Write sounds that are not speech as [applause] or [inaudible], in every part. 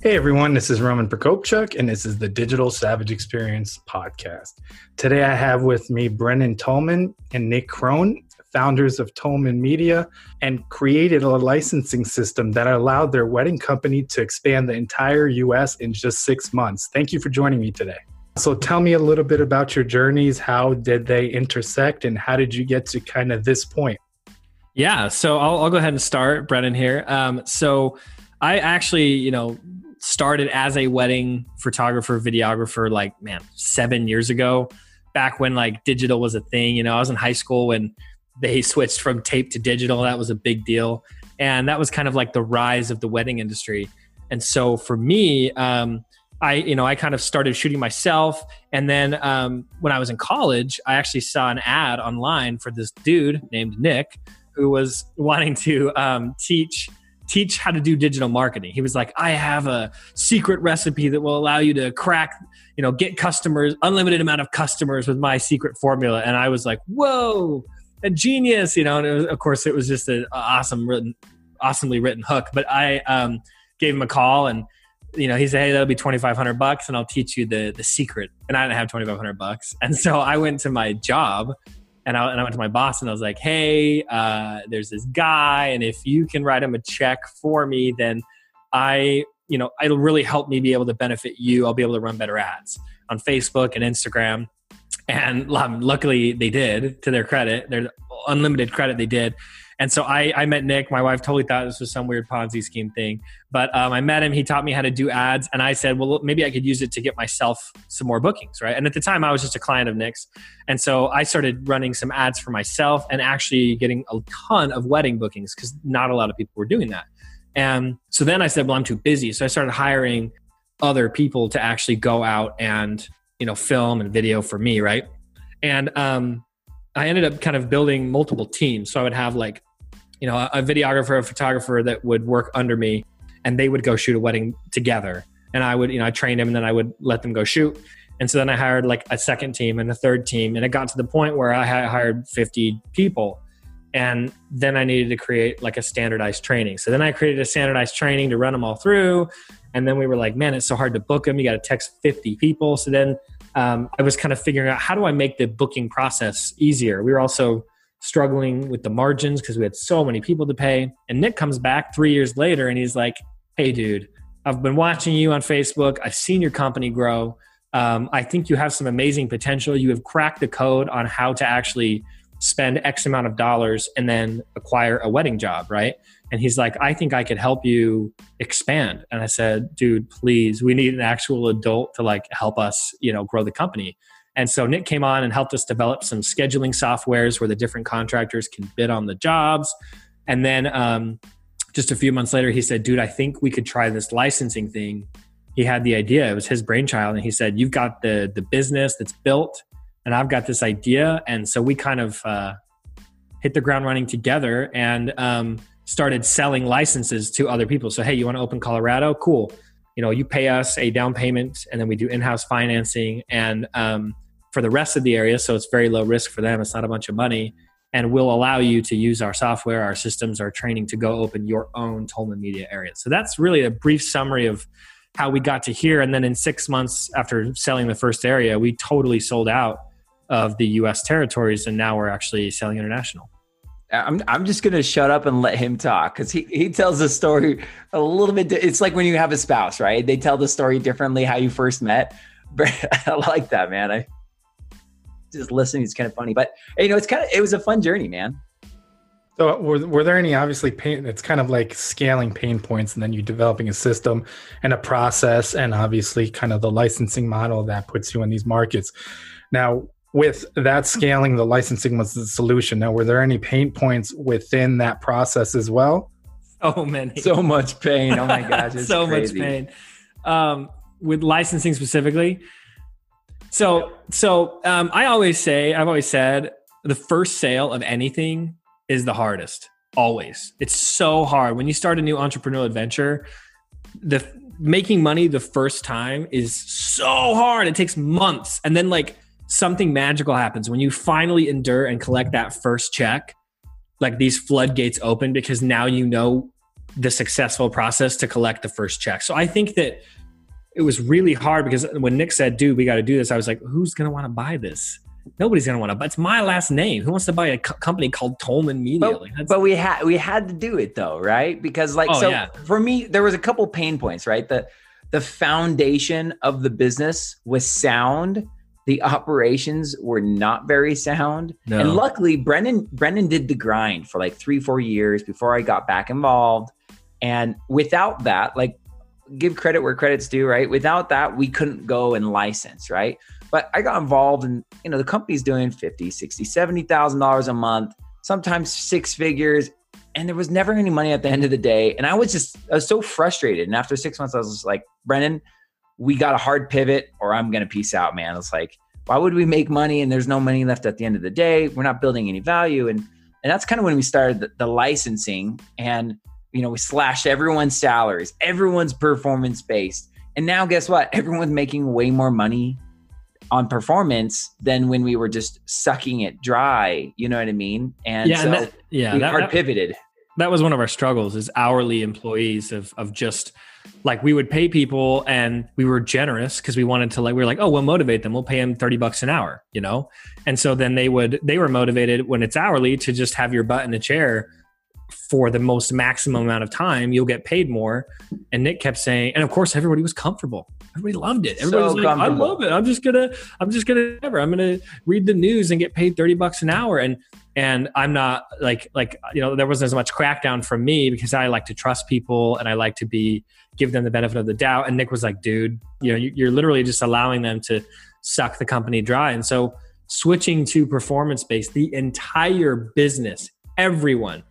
Hey everyone, this is Roman Prokopchuk, and this is the Digital Savage Experience podcast. Today I have with me Brennan Tolman and Nick Crone, founders of Tolman Media, and created a licensing system that allowed their wedding company to expand the entire US in just six months. Thank you for joining me today. So tell me a little bit about your journeys. How did they intersect, and how did you get to kind of this point? Yeah, so I'll, I'll go ahead and start, Brennan here. Um, so I actually, you know, started as a wedding photographer, videographer, like, man, seven years ago, back when like digital was a thing. You know, I was in high school when they [laughs] switched from tape to digital. That was a big deal. And that was kind of like the rise of the wedding industry. And so for me, um, I, you know, I kind of started shooting myself. And then um, when I was in college, I actually saw an ad online for this dude named Nick who was [laughs] wanting to um, teach teach how to do digital marketing. He was like, I have a secret recipe that will allow you to crack, you know, get customers, unlimited amount of customers with my secret formula. And I was like, whoa, a genius, you know. And was, of course, it was just an awesome written, awesomely written hook. But I um, gave him a call and, you know, he said, hey, that'll be 2,500 bucks and I'll teach you the, the secret. And I didn't have 2,500 bucks. And so I went to my job and I, and I went to my boss and I was like, hey, uh, there's this guy, and if you can write him a check for me, then I, you know, it'll really help me be able to benefit you. I'll be able to run better ads on Facebook and Instagram. And [laughs] luckily, they did. To their credit, their unlimited credit, they did. And so I, I met Nick. My wife totally thought this was some weird Ponzi scheme thing. But um, I met him. He taught me how to do ads. And I said, well, maybe I could use it to get myself some more bookings, right? And at the time, I was just a client of Nick's. And so I started running some ads for myself and actually getting a ton of wedding bookings because not a lot of people were doing that. And so then I said, well, I'm too busy. So I started hiring other people to actually go out and, you know, film and video for me, right? And um, I ended up kind of building multiple teams. So I would have like you know, a, videographer, a photographer that would work under me, and they would go shoot a wedding together. And I would, you know, I trained them, and then I would let them go shoot. And so then I hired like a second team and a third team, and it got to the point where I hired 50 people. And then I needed to create like a standardized training. So then I created a standardized training to run them all through. And then we were like, man, it's so hard to book them. You got to text 50 people. So then um, I was kind of figuring out how do I make the booking process easier. We were also struggling with the margins because we had so many people to pay. And Nick comes back three years later and he's like, Hey, dude, I've been watching you on Facebook. I've seen your company grow. Um, I think you have some amazing potential. You have cracked the code on how to actually spend X amount of dollars and then acquire a wedding job, right? And he's like, I think I could help you expand. And I said, dude, please, we need an actual adult to like help us, you know, grow the company. And so Nick came on and helped us develop some scheduling softwares where the different contractors can bid on the jobs. And then um, just a few months later, he said, dude, I think we could try this licensing thing. He had the idea, it was his brainchild. And he said, You've got the, the business that's built, and I've got this idea. And so we kind of uh, hit the ground running together and um, started selling licenses to other people. So, hey, you want to open Colorado? Cool. You know, you pay us a down payment, and then we do in house financing. And um, for the rest of the area. So it's very low risk for them. It's not a bunch of money. And we'll allow you to use our software, our systems, our training to go open your own Tolman Media area. So that's really a brief summary of how we got to here. And then in six months after selling the first area, we totally sold out of the US territories. And now we're actually selling international. Uh, I'm I'm just gonna shut up and let him talk because he he tells the story a little bit. It's like when you have a spouse, right? They tell the story differently how you first met. [laughs] I like that, man. I just listening is kind of funny. But you know, it's kind of it was a fun journey, man. So were, were there any obviously pain? It's kind of like scaling pain points, and then you developing a system and a process, and obviously kind of the licensing model that puts you in these markets. Now, with that scaling, the licensing was the solution. Now, were there any pain points within that process as well? Oh many. So much pain. Oh my gosh. [laughs] It's so crazy. much pain. Um, with licensing specifically. So, so um, I always say, I've always said, the first sale of anything is the hardest. Always, it's so hard when you start a new entrepreneurial adventure. The making money the first time is so hard. It takes months, and then like something magical happens when you finally endure and collect that first check. Like these floodgates open because now you know the successful process to collect the first check. So I think that it was really hard because when Nick said, dude, we got to do this, I was like, who's going to want to buy this? Nobody's going to want to buy It's my last name. Who wants to buy a co- company called Tolman Media? But, Like, but we had we had to do it though, right? Because like Oh, so yeah. for me, there was a couple pain points, right? The the foundation of the business was sound. The operations were not very sound. No. And luckily, Brennan Brennan did the grind for like three, four years before I got back involved. And without that, like give credit where credit's due, right? Without that, we couldn't go and license, right? But I got involved and you know, the company's doing 50, 60, 70,000 dollars a month, sometimes six figures, and there was never any money at the end of the day. And I was just I was so frustrated. And after 6 months I was just like, "Brennan, we got a hard pivot or I'm to peace out, man." It's like, why would we make money and there's no money left at the end of the day? We're not building any value and and that's kind of when we started the, the licensing and you know, we slashed everyone's salaries, everyone's performance based. And now guess what? [laughs] Everyone's making way more money on performance than when we were just sucking it dry. You know what I mean? And yeah, so and that, yeah, we that, hard that- pivoted. that was one of our struggles is hourly employees of of just like we would pay people and we were generous because we wanted to like we were like oh we'll motivate them we'll pay them 30 bucks an hour you know and so then they would they were motivated when it's hourly to just have your butt in a chair for the most maximum amount of time you'll get paid more. And nick kept saying and of course everybody was comfortable. Everybody loved it. Everybody So was like i love it. I'm just gonna i'm just gonna whatever. I'm gonna read the news and get paid 30 bucks an hour. And and i'm not like like you know there wasn't as much crackdown from me because i like to trust people and i like to be give them the benefit of the doubt. And nick was like dude you know you're literally just allowing them to suck the company dry. And so switching to performance based the entire business everyone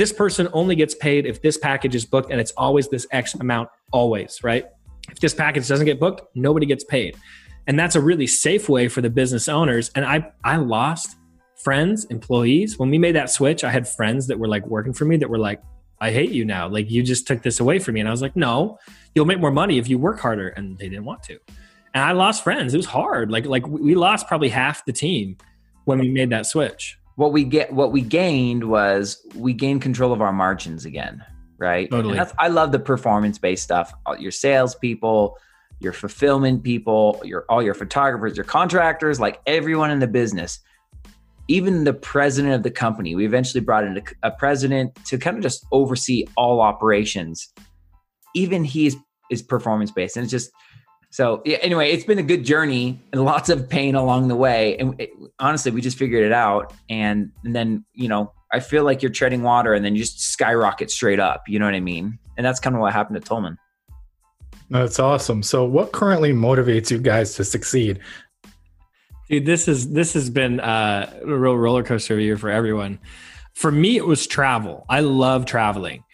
this person only gets paid if this package is booked and it's always this x amount always right? If this package doesn't get booked nobody gets paid. And that's a really safe way for the business owners. And i i lost friends employees. When we made that switch i had friends that were like working for me that were like i hate you now. Like you just took this away from me. And i was like no you'll make more money if you work harder. And they didn't want to. And i lost friends. It was hard. Like like we lost probably half the team when we made that switch what we get what we gained was we gained control of our margins again right? Totally. I love the performance based stuff your salespeople your fulfillment people your all your photographers your contractors like everyone in the business even the president of the company we eventually brought in a, a president to kind of just oversee all operations. Even he's is performance based and it's just so yeah, anyway, it's been a good journey and lots of pain along the way. And it, honestly, we just figured it out. And, and then, you know, I feel like you're treading water and then you just skyrocket straight up. You know what I mean? And that's kind of what happened to Tolman. That's awesome. So, what currently motivates you guys to succeed? Dude, this is this has been uh, a real roller coaster year for everyone. For me, it was travel. I love traveling.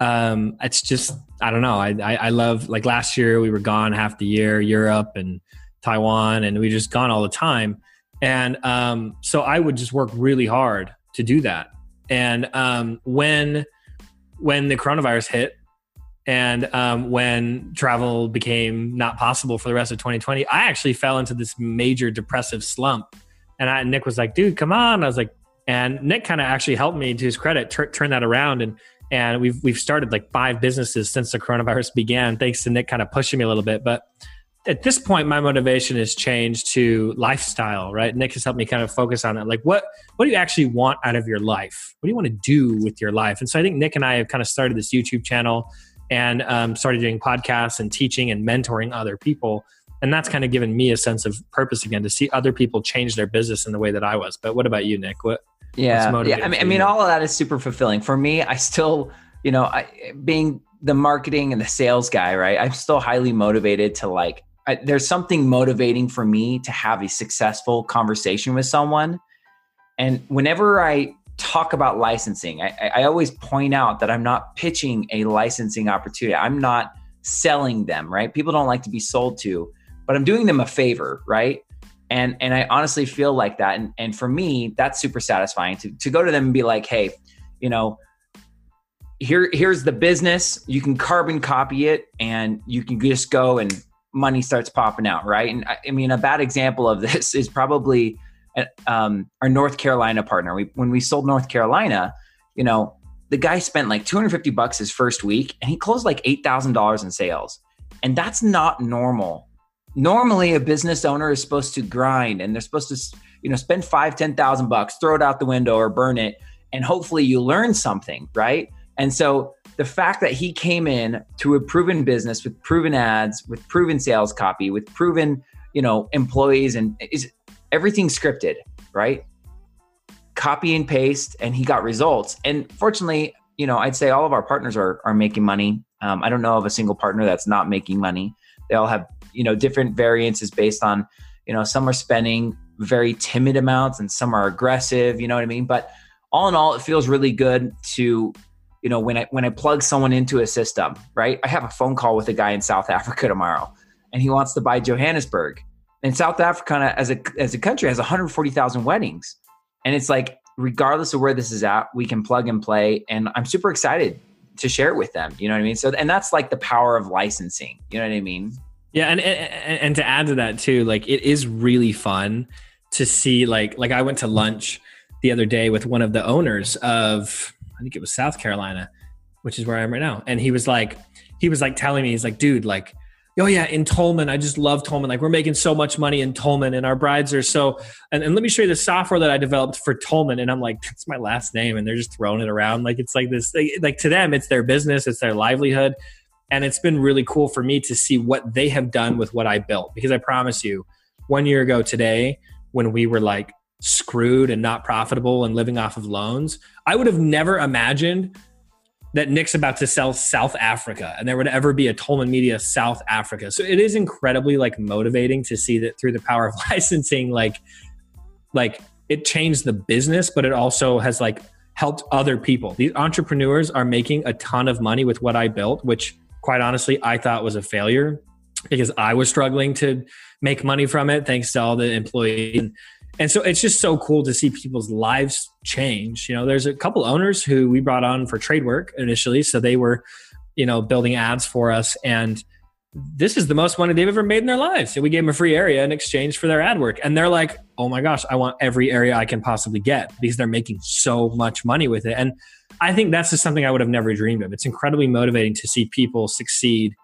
Um, it's just I don't know. I, I I love like last year we were gone half the year, Europe and Taiwan, and we just gone all the time. And um, so I would just work really hard to do that. And um, when when the coronavirus hit, and um, when travel became not possible for the rest of 2020, I actually fell into this major depressive slump. And I, Nick was like, "Dude, come on!" I was like, and Nick kind of actually helped me to his credit tur- turn that around. And and we've we've started like five businesses since the coronavirus began, thanks to Nick kind of pushing me a little bit. But at this point, my motivation has changed to lifestyle. Right? Nick has helped me kind of focus on that. Like, what what do you actually want out of your life? What do you want to do with your life? And so I think Nick and I have kind of started this YouTube channel and um, started doing podcasts and teaching and mentoring other people. And that's kind of given me a sense of purpose again to see other people change their business in the way that I was. But what about you, Nick? What? Yeah, yeah. I mean, I mean, all of that is super fulfilling for me. I still, you know, I, being the marketing and the sales guy, right? I'm still highly motivated to like. I, there's something motivating for me to have a successful conversation with someone. And whenever I talk about licensing, I, I always point out that I'm not pitching a licensing opportunity. I'm not selling them, right? People don't like to be sold to, but I'm doing them a favor, right? And and I honestly feel like that. And and for me, that's super satisfying to to go to them and be like, hey, you know, here here's the business. You can carbon copy it and you can just go and money starts popping out, right? And I, I mean, a bad example of [laughs] this is probably uh, um, our North Carolina partner. We when we sold North Carolina, you know, the guy spent like 250 bucks his first week and he closed like $8,000 in sales. And that's not normal. Normally a business owner is supposed to grind and they're supposed to, you know, spend five ten thousand bucks, throw it out the window or burn it. And hopefully you learn something, right? And so the fact that he came in to a proven business with proven ads, with proven sales copy, with proven, you know, employees and is everything scripted, right? Copy and paste, and he got results. And fortunately, you know, I'd say all of our partners are are making money. Um, I don't know of a single partner that's not making money. They all have, you know, different variances based on, you know, some are spending very timid amounts and some are aggressive. You know what I mean? But all in all, it feels really good to you know when i when i plug someone into a system right i have a phone call with a guy in south africa tomorrow and he wants to buy johannesburg and south africa as a as a country has 140000 weddings and it's like regardless of where this is at we can plug and play and i'm super excited to share it with them you know what i mean so and that's like the power of licensing you know what i mean yeah and and, and to add to that too like it is really fun to see like like i went to lunch the other day with one of the owners of I think it was South Carolina, which is where I am right now. And he was like, he was like telling me, he's like, dude, like, oh yeah, in Tolman, I just love Tolman. Like we're making so much money in Tolman and our brides are so, and, and let me show you the software that I developed for Tolman. And I'm like, that's my last name. And they're just throwing it around. Like, it's like this, like, like to them, it's their business, it's their livelihood. And it's been really cool for me to see what they have done with what I built. Because I promise you, one year ago today, when we were like screwed and not profitable and living off of loans, I would have never imagined that Nick's about to sell South Africa and there would ever be a Tolman Media South Africa. So it is incredibly like motivating to see that through the power of [laughs] licensing, like, like it changed the business, but it also has like helped other people. These entrepreneurs are making a ton of money with what I built, which quite honestly, I thought was a failure because I was struggling to make money from it thanks to all the employees. And so it's just so cool to see people's lives change. You know there's a couple owners who we brought on for trade work initially. So they were you know building ads for us. And this is the most money they've ever made in their lives. And we gave them a free area in exchange for their ad work. And they're like oh my gosh i want every area i can possibly get because they're making so much money with it. And i think that's just something i would have never dreamed of. It's incredibly motivating to see people succeed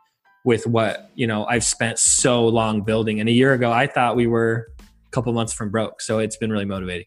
with what you know i've spent so long building. And a year ago i thought we were a couple months from broke. So it's been really motivating.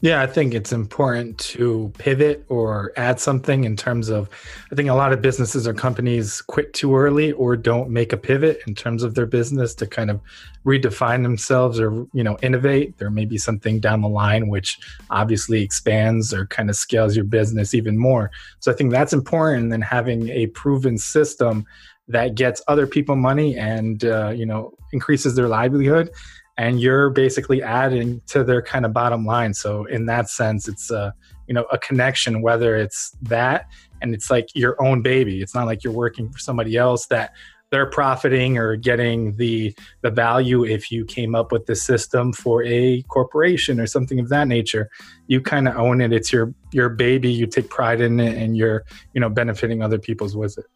Yeah, I think it's important to pivot or add something in terms of I think a lot of businesses or companies quit too early or don't make a pivot in terms of their business to kind of redefine themselves or you know innovate. There may be something down the line which obviously expands or kind of scales your business even more. So I think that's important than having a proven system that gets other people money and uh, you know increases their livelihood and you're basically adding to their kind of bottom line. So in that sense it's a you know a connection whether it's that and it's like your own baby. It's not like you're working for somebody else that they're profiting or getting the the value if you came up with the system for a corporation or something of that nature. You kind of own it. It's your your baby. You take pride in it and you're you know benefiting other people's with it.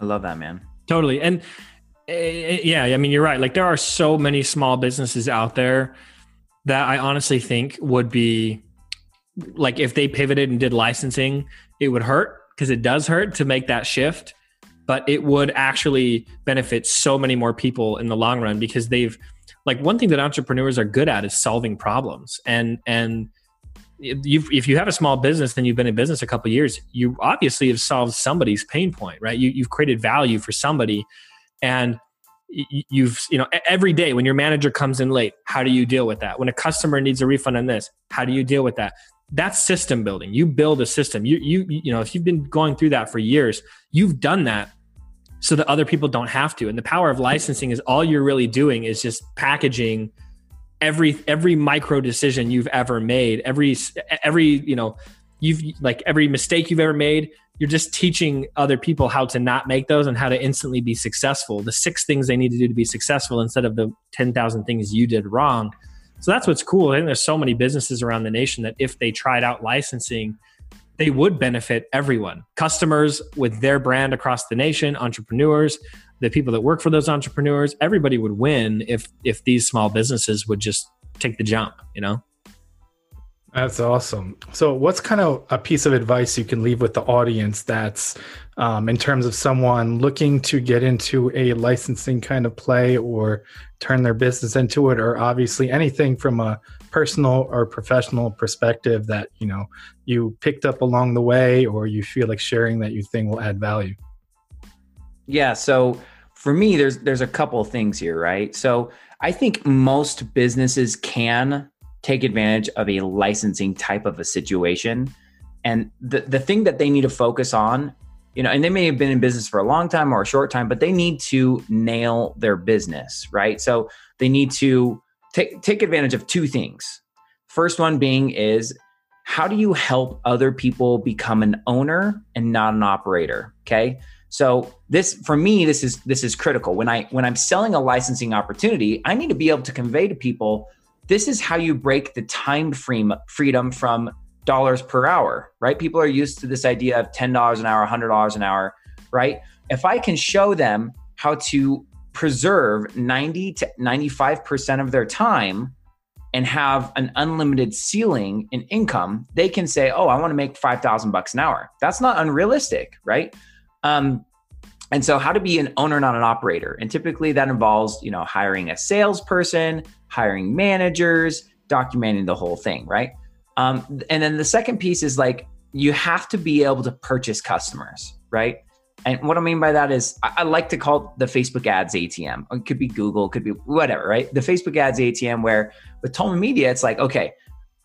I love that man. Totally. And Eh, eh, yeah, I mean, you're right. Like there are so many small businesses out there that I honestly think would be like if they pivoted and did licensing, it would hurt because it does hurt to make that shift, but it would actually benefit so many more people in the long run because they've like one thing that entrepreneurs are good at is solving problems and and if you have a small business and you've been in business a couple years, you obviously have solved somebody's pain point, right? You, you've created value for somebody and you've you know every day when your manager comes in late how do you deal with that? When a customer needs a refund on this how do you deal with that? That's system building. You build a system. You you you know if you've been going through that for years you've done that so that other people don't have to. And the power of licensing is all you're really doing is just packaging every every micro decision you've ever made, every every, you know, you've like every mistake you've ever made, you're just teaching other people how to not make those and how to instantly be successful. The six things they need to do to be successful instead of the 10,000 things you did wrong. So that's what's cool. I think there's so many businesses around the nation that if they tried out licensing, they would benefit everyone customers with their brand across the nation, entrepreneurs, the people that work for those entrepreneurs. Everybody would win if if these small businesses would just take the jump, you know? That's awesome. So, what's kind of a piece of advice you can leave with the audience that's um, in terms of someone looking to get into a licensing kind of play or turn their business into it, or obviously anything from a personal or professional perspective that you know you picked up along the way, or you feel like sharing that you think will add value? Yeah. So, for me, there's there's a couple things here, right? So, I think most businesses can take advantage of a licensing type of a situation. And the, the thing that they need to focus on, you know, and they may have been in business for a long time or a short time, but they need to nail their business, right? So they need to take take advantage of two things. First one being is how do you help other people become an owner and not an operator? Okay. So this for me, this is this is critical. When I when I'm selling a licensing opportunity, I need to be able to convey to people this is how you break the time frame freedom from dollars per hour, right? People are used to this idea of $10 an hour, $100 an hour, right? If I can show them how to preserve 90 to 95% of their time and have an unlimited ceiling in income, they can say, "Oh, I want to make 5,000 bucks an hour." That's not unrealistic, right? Um, and so how to be an owner not an operator. And typically that involves you know hiring a salesperson hiring managers documenting the whole thing right? Um, and then the second piece is like you have to be able to purchase customers right? And what i mean by that is i, I like to call the facebook ads atm it could be google it could be whatever right? The facebook ads atm where with tolman media it's like okay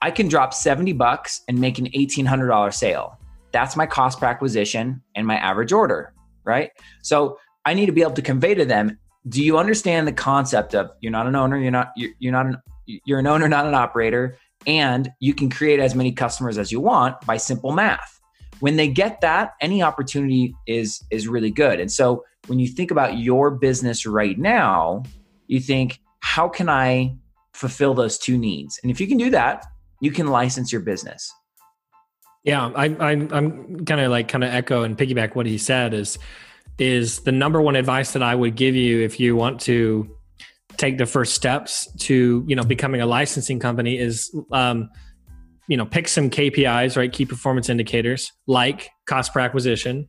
i can drop 70 bucks and make an $1800 sale. That's my cost per acquisition and my average order right? So I need to be able to convey to them, do you understand the concept of you're not an owner, you're not you're, you're not an you're an owner, not an operator, and you can create as many customers as you want by simple math. When they get that, any opportunity is is really good. And so when you think about your business right now, you think, how can I fulfill those two needs? And if you can do that, you can license your business. Yeah, I, I I'm kind of like kind of echo and piggyback what he said is is the number one advice that I would give you if you want to take the first steps to you know becoming a licensing company is um, you know pick some KPIs right? Key performance indicators like cost per acquisition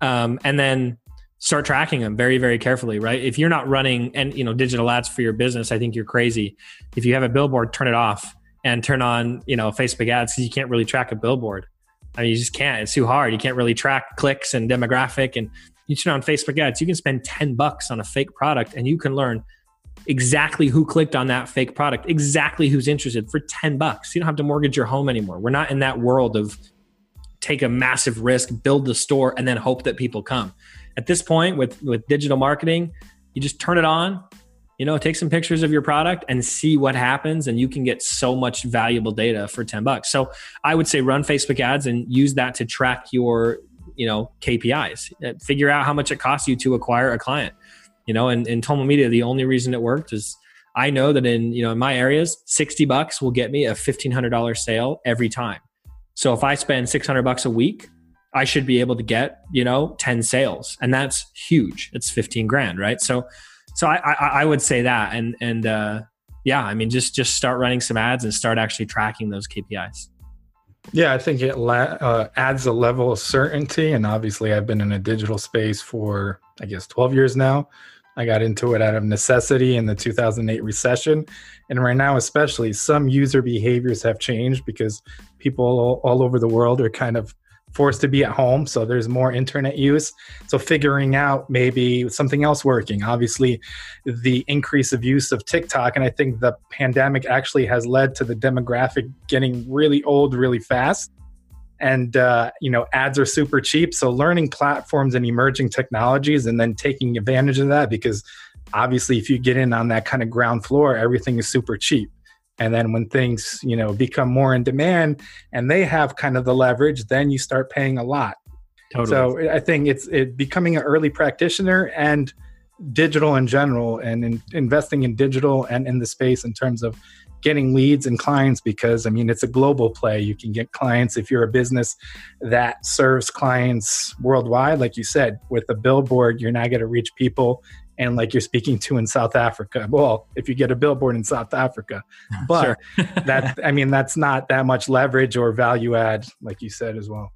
um, and then start tracking them very very carefully right? If you're not running and you know digital ads for your business I think you're crazy. If you have a billboard turn it off and turn on you know Facebook ads because you can't really track a billboard. I mean, you just can't. It's too hard. You can't really track clicks and demographic. And you turn on Facebook ads, you can spend ten bucks on a fake product, and you can learn exactly who clicked on that fake product, exactly who's interested for ten bucks. You don't have to mortgage your home anymore. We're not in that world of take a massive risk, build the store, and then hope that people come. At this point, with with digital marketing, you just turn it on, you know take some pictures of your product and see what happens and you can get so much valuable data for 10 bucks so i would say run facebook ads and use that to track your you know kpis uh, figure out how much it costs you to acquire a client you know and in Tolman media the only reason it worked is i know that in you know in my areas 60 bucks will get me a $1500 sale every time so if i spend 600 bucks a week I should be able to get, you know, 10 sales. And that's huge. It's 15 grand, right? So so I, I, I would say that, and and uh, yeah, I mean, just just start running some ads and start actually tracking those KPIs. Yeah, I think it la- uh, adds a level of certainty, and obviously, I've been in a digital space for I guess 12 years now. I got into it out of necessity in the 2008 recession. And right now, especially, some user behaviors have changed because people all, all over the world are kind of forced to be at home. So there's more internet use. So figuring out maybe something else working. Obviously the increase of use of tiktok and i think the pandemic actually has led to the demographic getting really old really fast. And uh, you know ads are super cheap. So learning platforms and emerging technologies and then taking advantage of that because obviously if you get in on that kind of ground floor everything is super cheap and then when things you know become more in demand and they have kind of the leverage then you start paying a lot totally. so i think it's it becoming an early practitioner and digital in general and in investing in digital and in the space in terms of getting leads and clients because I mean it's a global play. You can get clients if you're a business that serves clients worldwide. Like you said, with a billboard, you're not going to reach people and like you're speaking to in South Africa. Well, if you get a billboard in South Africa, [laughs] but [laughs] that I mean that's not that much leverage or value add, like you said as well.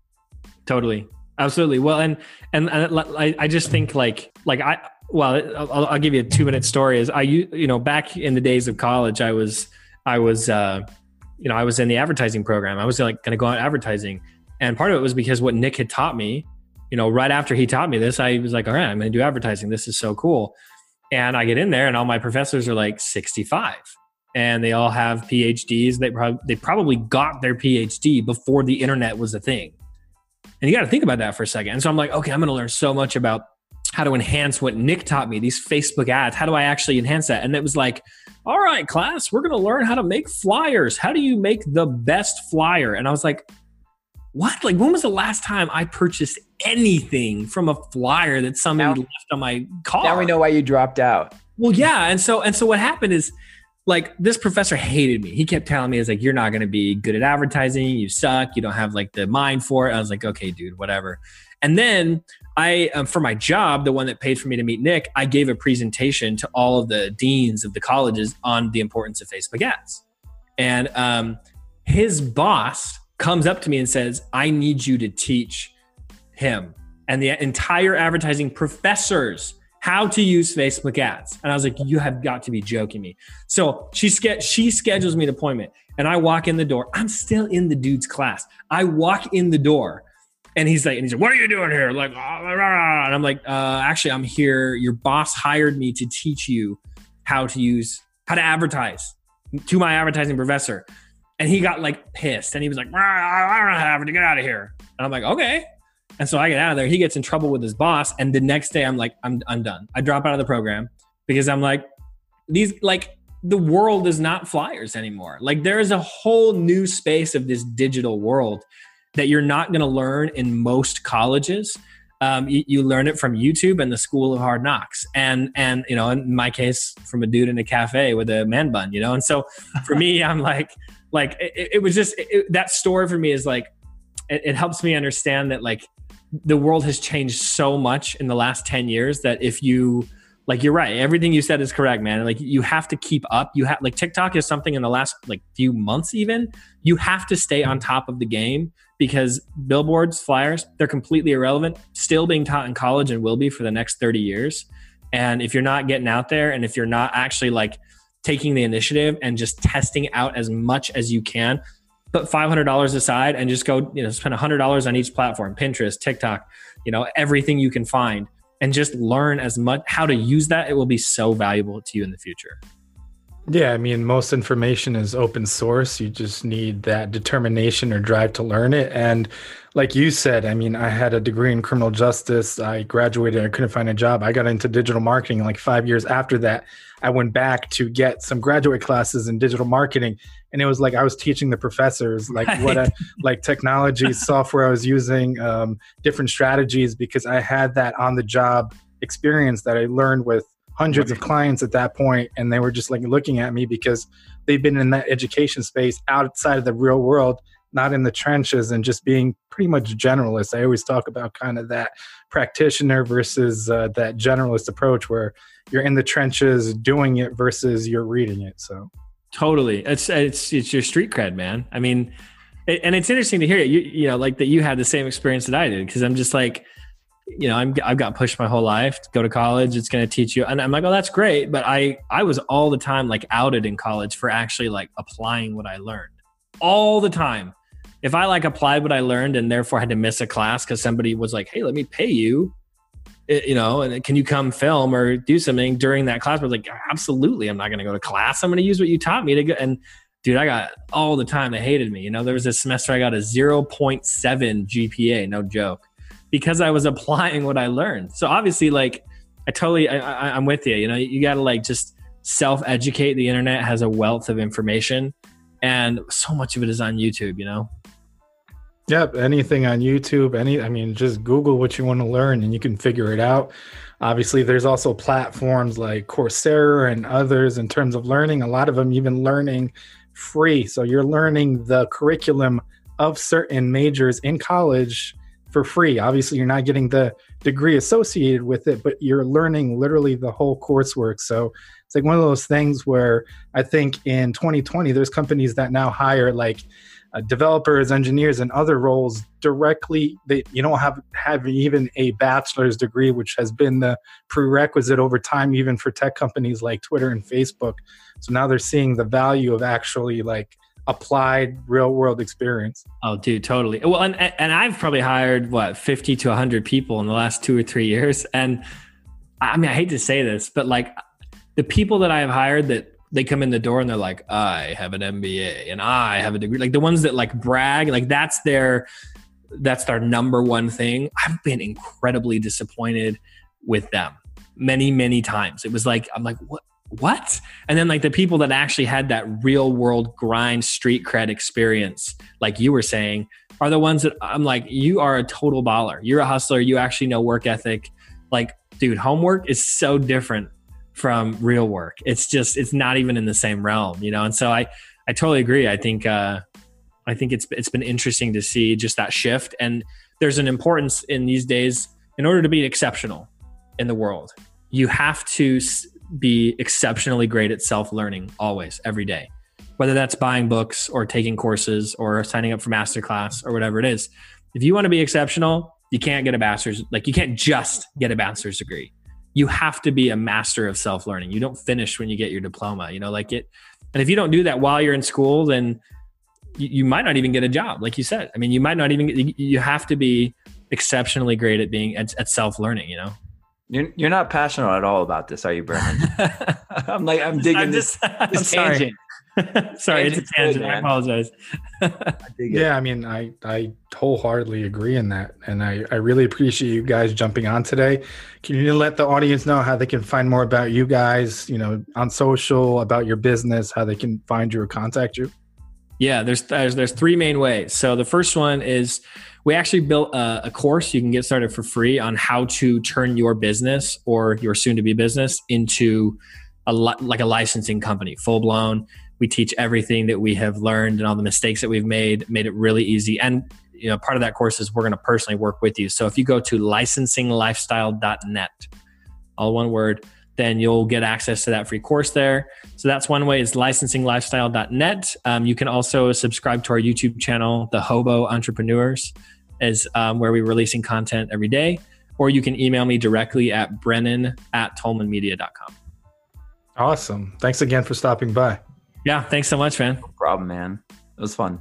Totally, absolutely. Well, and and, and I, I just think like like I well I'll, I'll give you a two minute story. Is I you you know back in the days of college, I was I was, uh, you know, I was in the advertising program. I was like going to go out advertising, and part of it was because what Nick had taught me. You know, right after he taught me this, I was like, all right, I'm going to do advertising. This is so cool. And I get in there, and all my professors are like 65, and they all have PhDs. They probably they probably got their PhD before the internet was a thing. And you got to think about that for a second. And so I'm like, okay, I'm going to learn so much about how to enhance what Nick taught me, these Facebook ads. How do I actually enhance that? And it was like, all right, class, we're going to learn how to make flyers. How do you make the best flyer? And I was like, what? Like, when was the last time I purchased anything from a flyer that somebody now, left on my car? Now we know why you dropped out. Well, yeah. And so, and so what happened is, like this professor hated me. He kept telling me, "Is like you're not going to be good at advertising. You suck. You don't have like the mind for it." I was like, "Okay, dude, whatever." And then I, um, for my job, the one that paid for me to meet Nick, I gave a presentation to all of the deans of the colleges on the importance of Facebook ads. And um, his boss comes up to me and says, I need you to teach him and the entire advertising professors how to use Facebook ads. And I was like, you have got to be joking me. So she she schedules me an appointment and I walk in the door. I'm still in the dude's class. I walk in the door and he's like, and he's like, what are you doing here? Like, ah, and I'm like, uh, actually, I'm here. Your boss hired me to teach you how to use, how to advertise to my advertising professor. And he got like pissed and he was like, I don't have to get out of here. And I'm like, okay. And so I get out of there. He gets in trouble with his boss. And the next day I'm like, I'm, I'm done. I drop out of the program because I'm like, these, like, the world is not flyers anymore. Like, there is a whole new space of this digital world that you're not going to learn in most colleges. Um, you, you, learn it from YouTube and the School of Hard Knocks, and and you know, in my case, from a dude in a cafe with a man bun, you know. And so, for me, [laughs] I'm like, like it, it was just it, that story for me is like, it, it helps me understand that like the world has changed so much in the last ten years that if you like you're right. Everything you said is correct man. Like you have to keep up. You have like tiktok is something in the last like few months even you have to stay on top of the game because billboards, flyers, they're completely irrelevant, still being taught in college and will be for the next 30 years. And if you're not getting out there and if you're not actually like taking the initiative and just testing out as much as you can, put $500 aside and just go, you know, spend $100 on each platform, Pinterest, TikTok, you know, everything you can find and just learn as much how to use that. It will be so valuable to you in the future. Yeah, I mean, most information is open source. You just need that determination or drive to learn it. And like you said, I mean, I had a degree in criminal justice. I graduated, I couldn't find a job. I got into digital marketing like five years after that. I went back to get some graduate classes in digital marketing. And it was like I was teaching the professors like right. what a, like technology, [laughs] software I was using, um, different strategies because I had that on the job experience that I learned with hundreds of clients at that point and they were just like looking at me because they've been in that education space outside of the real world not in the trenches and just being pretty much generalist i always talk about kind of that practitioner versus uh, that generalist approach where you're in the trenches doing it versus you're reading it so. Totally. It's it's it's your street cred man. I mean it, and it's interesting to hear you you know like that you had the same experience that i did because i'm just like you know, I'm, I've got pushed my whole life to go to college. It's going to teach you. And I'm like, oh, that's great. But I, I was all the time like outed in college for actually like applying what I learned all the time. If I like applied what I learned and therefore had to miss a class because somebody was like, hey, let me pay you, it, you know, and can you come film or do something during that class? I was like, absolutely. I'm not going to go to class. I'm going to use what you taught me to go. And dude, I got all the time they hated me. You know, there was a semester I got a 0.7 GPA, no joke, because I was [laughs] applying what I learned. So obviously, like, I totally, I, I, I'm with you. You know, you got to like just self educate. The internet has a wealth of information, and so much of it is on YouTube. You know. Yep, anything on YouTube, any I mean just Google what you want to learn and you can figure it out. Obviously, there's also platforms like Coursera and others in terms of learning. A lot of them even learning free. So you're learning the curriculum of certain majors in college for free. Obviously, you're not getting the degree associated with it, but you're learning literally the whole coursework. So it's like one of those things where I think in 2020, there's companies that now hire like uh, developers, engineers, and other roles directly. They you don't have have even a bachelor's degree, which has been the prerequisite over time, even for tech companies like Twitter and Facebook. So now they're seeing the value of actually like applied real world experience. Oh, dude, totally. Well, and and I've probably hired what fifty to hundred people in the last two or three years, [laughs] and I mean, I hate to say this, but like the people that I have hired that they come in the door and they're like, I have an MBA and I have a degree. Like the ones that like brag, like that's their that's their number one thing. I've been incredibly disappointed with them many, many times. It was like, I'm like, what what? And then like the people that actually had that real world grind street cred experience, like you were saying, are the ones that I'm like, you are a total baller. You're a hustler. You actually know work ethic. Like, dude, homework is so different from real work. It's just it's not even in the same realm, you know. And so I I totally agree. I think uh, I think it's it's been interesting to see just that shift. And there's an importance in these days in order to be exceptional in the world. You have to be exceptionally great at self learning always, every day, whether that's buying books or taking courses or signing up for masterclass or whatever it is. If you want to be exceptional, you can't get a bachelor's, like you can't just get a bachelor's degree you have to be a master of self learning. You don't finish when you get your diploma, you know, like it. And if you don't do that while you're in school, then you, you might not even get a job, like you said. I mean, you might not even, you have to be exceptionally great at being at, at self learning, you know? You're, you're not passionate at all about this, are you, Brennan? [laughs] I'm like, I'm digging I'm just, this, this I'm tangent. [laughs] Sorry, it's a tangent. Good, I apologize. yeah, I mean, I I wholeheartedly agree in that, and I I really appreciate you guys jumping on today. Can you let the audience know how they can find more about you guys? You know, on social, about your business, how they can find you or contact you. Yeah, there's there's there's three main ways. So the first one is we actually built a, a, course you can get started for free on how to turn your business or your soon to be business into a like a licensing company, full blown we teach everything that we have learned and all the mistakes that we've made made it really easy. And you know part of that course is we're going to personally work with you. So if you go to licensinglifestyle.net all one word then you'll get access to that free course there so that's one way is licensinglifestyle.net um, you can also subscribe to our youtube channel the hobo entrepreneurs is um, where we're releasing content every day or you can email me directly at brennan at tolmanmedia.com awesome thanks again for stopping by yeah, thanks so much, man. No problem, man. It was fun.